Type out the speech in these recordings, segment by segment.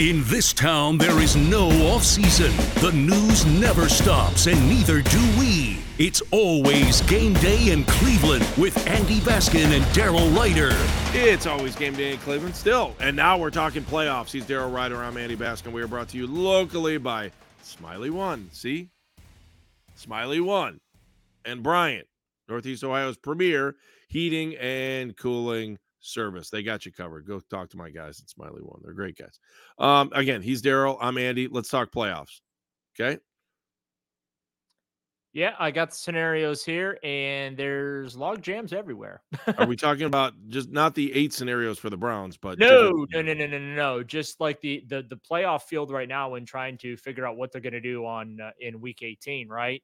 In this town, there is no off season. The news never stops, and neither do we. It's always game day in Cleveland with Andy Baskin and Daryl Ruiter. It's always game day in Cleveland still. And now we're talking playoffs. He's Daryl Ruiter. I'm Andy Baskin. We are brought to you locally by Smylie One. See? Smylie One. And Bryant, Northeast Ohio's premier heating and cooling service. They got you covered. Go talk to my guys at Smylie One. They're great guys. Um, again, he's Daryl. I'm Andy. Let's talk playoffs. Okay. Yeah, I got the scenarios here, and there's log jams everywhere. Are we talking about just not the eight scenarios for the Browns, but no, no, no, no, no, no, no, just like the the the playoff field right now when trying to figure out what they're going to do on uh, in Week 18, right?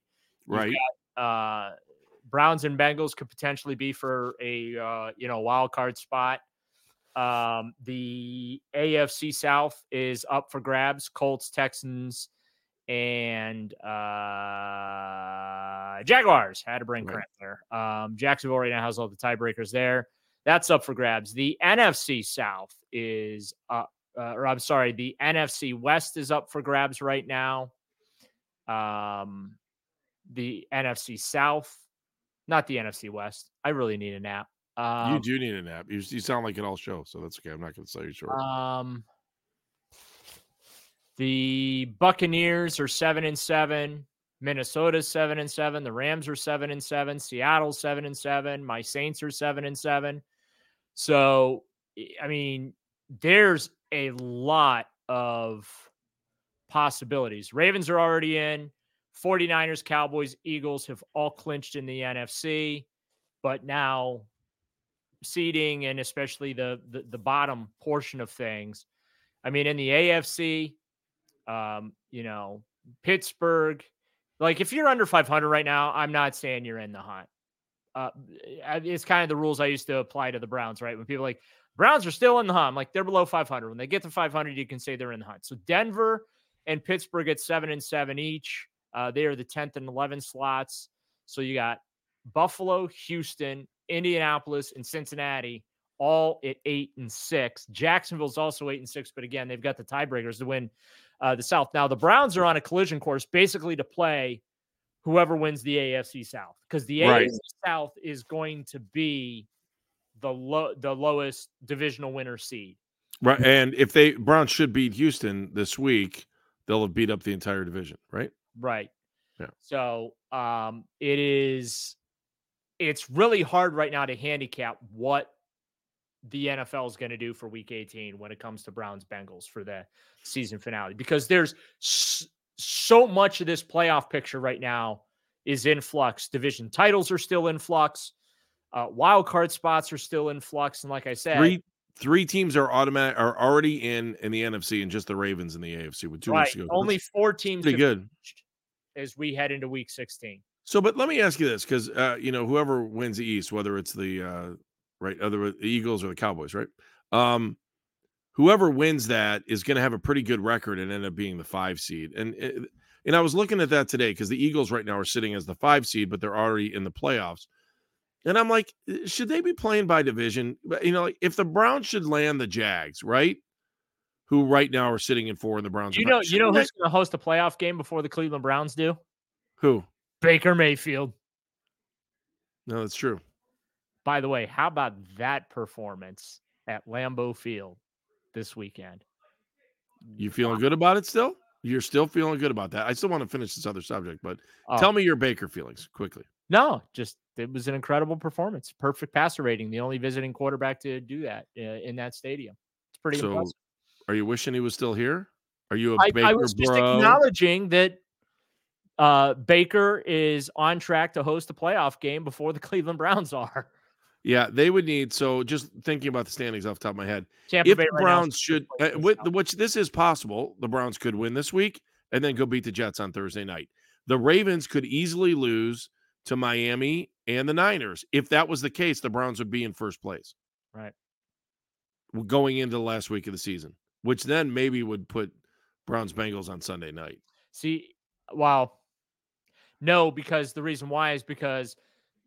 You've right? Got, uh, Browns and Bengals could potentially be for a uh, you know wild card spot. Um, the AFC South is up for grabs. Colts, Texans, and uh, Jaguars had to bring Right. Grant there. Um, Jacksonville right now has all the tiebreakers there. That's up for grabs. The NFC South is up, uh, or I'm sorry, the NFC West is up for grabs right now. Um, the NFC South, not the NFC West. I really need a nap. Um, you do need a nap. You, you sound like an all show, so that's okay. I'm not going to sell you short. Um, the Buccaneers are seven and seven. Minnesota's seven and seven. The Rams are seven and seven. Seattle's seven and seven. My Saints are seven and seven. So, I mean, there's a lot of possibilities. Ravens are already in. 49ers, Cowboys, Eagles have all clinched in the NFC, but now seeding and especially the, the the bottom portion of things. I mean, in the AFC, um, you know, Pittsburgh. Like, if you're under 500 right now, I'm not saying you're in the hunt. Uh, it's kind of the rules I used to apply to the Browns, right? When people like Browns are still in the hunt, I'm like they're below 500. When they get to 500, you can say they're in the hunt. So Denver and Pittsburgh at seven and seven each. Uh, they are the 10th and 11th slots. So you got Buffalo, Houston, Indianapolis, and Cincinnati all at eight and six. Jacksonville's also eight and six, but again, they've got the tiebreakers to win uh, the South. Now the Browns are on a collision course, basically to play whoever wins the AFC South, because the Right. AFC South is going to be the low, the lowest divisional winner seed. Right. And if they Browns should beat Houston this week, they'll have beat up the entire division, right? Right. Yeah. So um it is it's really hard right now to handicap what the NFL is going to do for week 18 when it comes to Browns Bengals for the season finale because there's so much of this playoff picture right now is in flux. Division titles are still in flux. Uh, wild card spots are still in flux. And like I said, Three three teams are automatic are already in in the NFC and just the Ravens in the AFC with two right, weeks to go. only four teams pretty good. clinched as we head into week 16. So, but let me ask you this, because uh, you know, whoever wins the East, whether it's the uh, right, other the Eagles or the Cowboys, right? Um, whoever wins that is going to have a pretty good record and end up being the five seed. And it, and I was looking at that today because the Eagles right now are sitting as the five seed, but they're already in the playoffs. And I'm like, "Eh, should they be playing by division? But, You know, if the Browns should land the Jags, right? Who right now are sitting in four, in the Browns. You know, you know who's going to host a playoff game before the Cleveland Browns do? who? Baker Mayfield. No, that's true. By the way, how about that performance at Lambeau Field this weekend? You feeling good about it still? You're still feeling good about that. I still want to finish this other subject, but Oh, tell me your Baker feelings quickly. no, just it was an incredible performance. Perfect passer rating. The only visiting quarterback to do that uh, in that stadium. It's pretty So, impressive. Are you wishing he was still here? Are you a I, Baker I was just acknowledging that uh, Baker is on track to host a playoff game before the Cleveland Browns are. Yeah, they would need. So, just thinking about the standings off the top of my head, Tampa if Bay the right Browns should, uh, with, which this is possible, the Browns could win this week and then go beat the Jets on Thursday night. The Ravens could easily lose to Miami and the Niners. If that was the case, the Browns would be in first place. Right. Going into the last week of the season, which then maybe would put Browns Bengals on Sunday night. See, well, no, because the reason why is because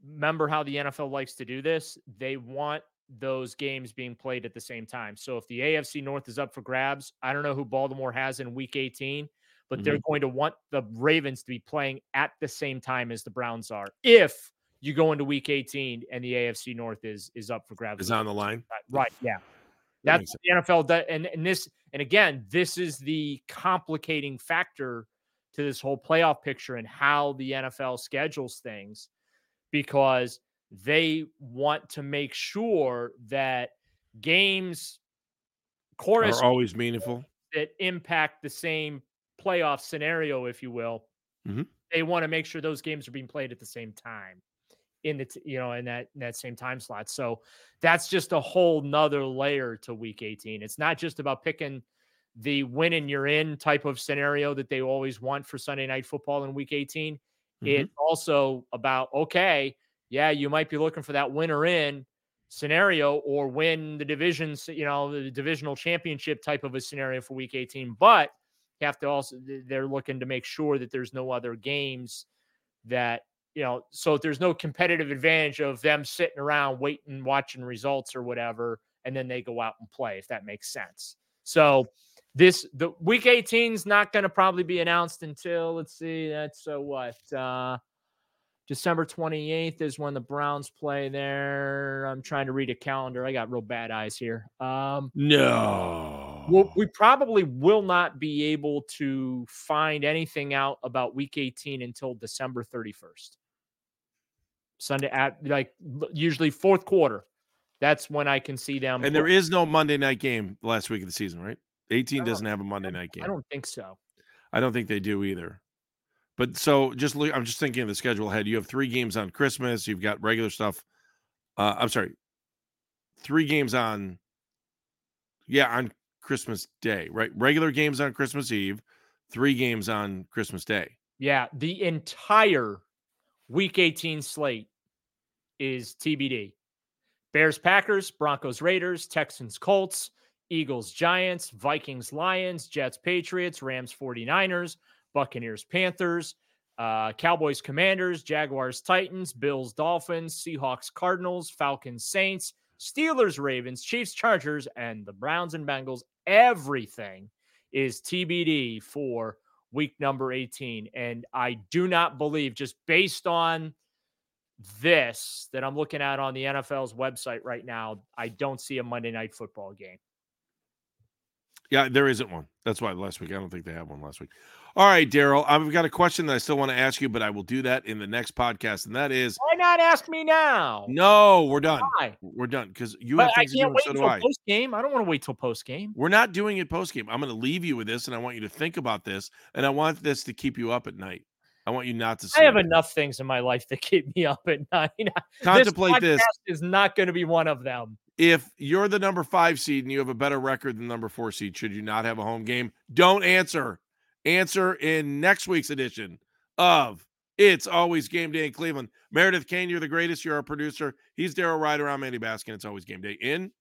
remember how the NFL likes to do this? They want those games being played at the same time. So if the AFC North is up for grabs, I don't know who Baltimore has in week 18, but mm-hmm. they're going to want the Ravens to be playing at the same time as the Browns are. If you go into week 18 and the AFC North is is up for grabs. Is on the line. Right. Yeah. That's the NFL does, and, and this and again, this is the complicating factor to this whole playoff picture and how the NFL schedules things because they want to make sure that games chorus are always meaningful that impact the same playoff scenario, if you will. Mm-hmm. They want to make sure those games are being played at the same time in the t- you know in that in that same time slot. So that's just a whole nother layer to week 18. It's not just about picking the win and you're in type of scenario that they always want for Sunday night football in week 18. Mm-hmm. It's also about okay, yeah, you might be looking for that winner in scenario or win the divisions, you know, the divisional championship type of a scenario for week 18, but you have to also they're looking to make sure that there's no other games that you know, so there's no competitive advantage of them sitting around waiting, watching results or whatever, and then they go out and play, if that makes sense. So this the week 18 is not going to probably be announced until let's see, that's uh, what uh December 28th is when the Browns play there. I'm trying to read a calendar. I got real bad eyes here. Um, no. Well, we probably will not be able to find anything out about week 18 until December 31st. Sunday at like usually fourth quarter. That's when I can see them. And there is no Monday night game last week of the season, right? 18 doesn't have a Monday night game. I don't think so. I don't think they do either. But so just look, I'm just thinking of the schedule ahead. You have three games on Christmas. You've got regular stuff. Uh, I'm sorry, three games on, yeah, on Christmas Day, right? Regular games on Christmas Eve, three games on Christmas Day. Yeah, the entire Week 18 slate is TBD. Bears, Packers, Broncos, Raiders, Texans, Colts, Eagles, Giants, Vikings, Lions, Jets, Patriots, Rams, 49ers, Buccaneers, Panthers, uh, Cowboys, Commanders, Jaguars, Titans, Bills, Dolphins, Seahawks, Cardinals, Falcons, Saints, Steelers, Ravens, Chiefs, Chargers, and the Browns and Bengals. Everything is TBD for week number 18. And I do not believe, just based on this that I'm looking at on the NFL's website right now, I don't see a Monday night football game. Yeah, there isn't one. That's why last week I don't think they have one last week. All right, Daryl, I've got a question that I still want to ask you, but I will do that in the next podcast, and that is why not ask me now? No, we're done. Why? We're done because you but have things I can't to do, wait so until post game. I don't want to wait till post game. We're not doing it post game. I'm going to leave you with this, and I want you to think about this, and I want this to keep you up at night. I want you not to. I have enough things in my life that keep me up at night. Contemplate this. this is not going to be one of them if you're the number five seed and you have a better record than number four seed, should you not have a home game? Don't answer. Answer in next week's edition of It's Always Game Day in Cleveland. Meredith Kane, you're the greatest. You're our producer. He's Daryl Ruiter. I'm Andy Baskin. It's always game day in.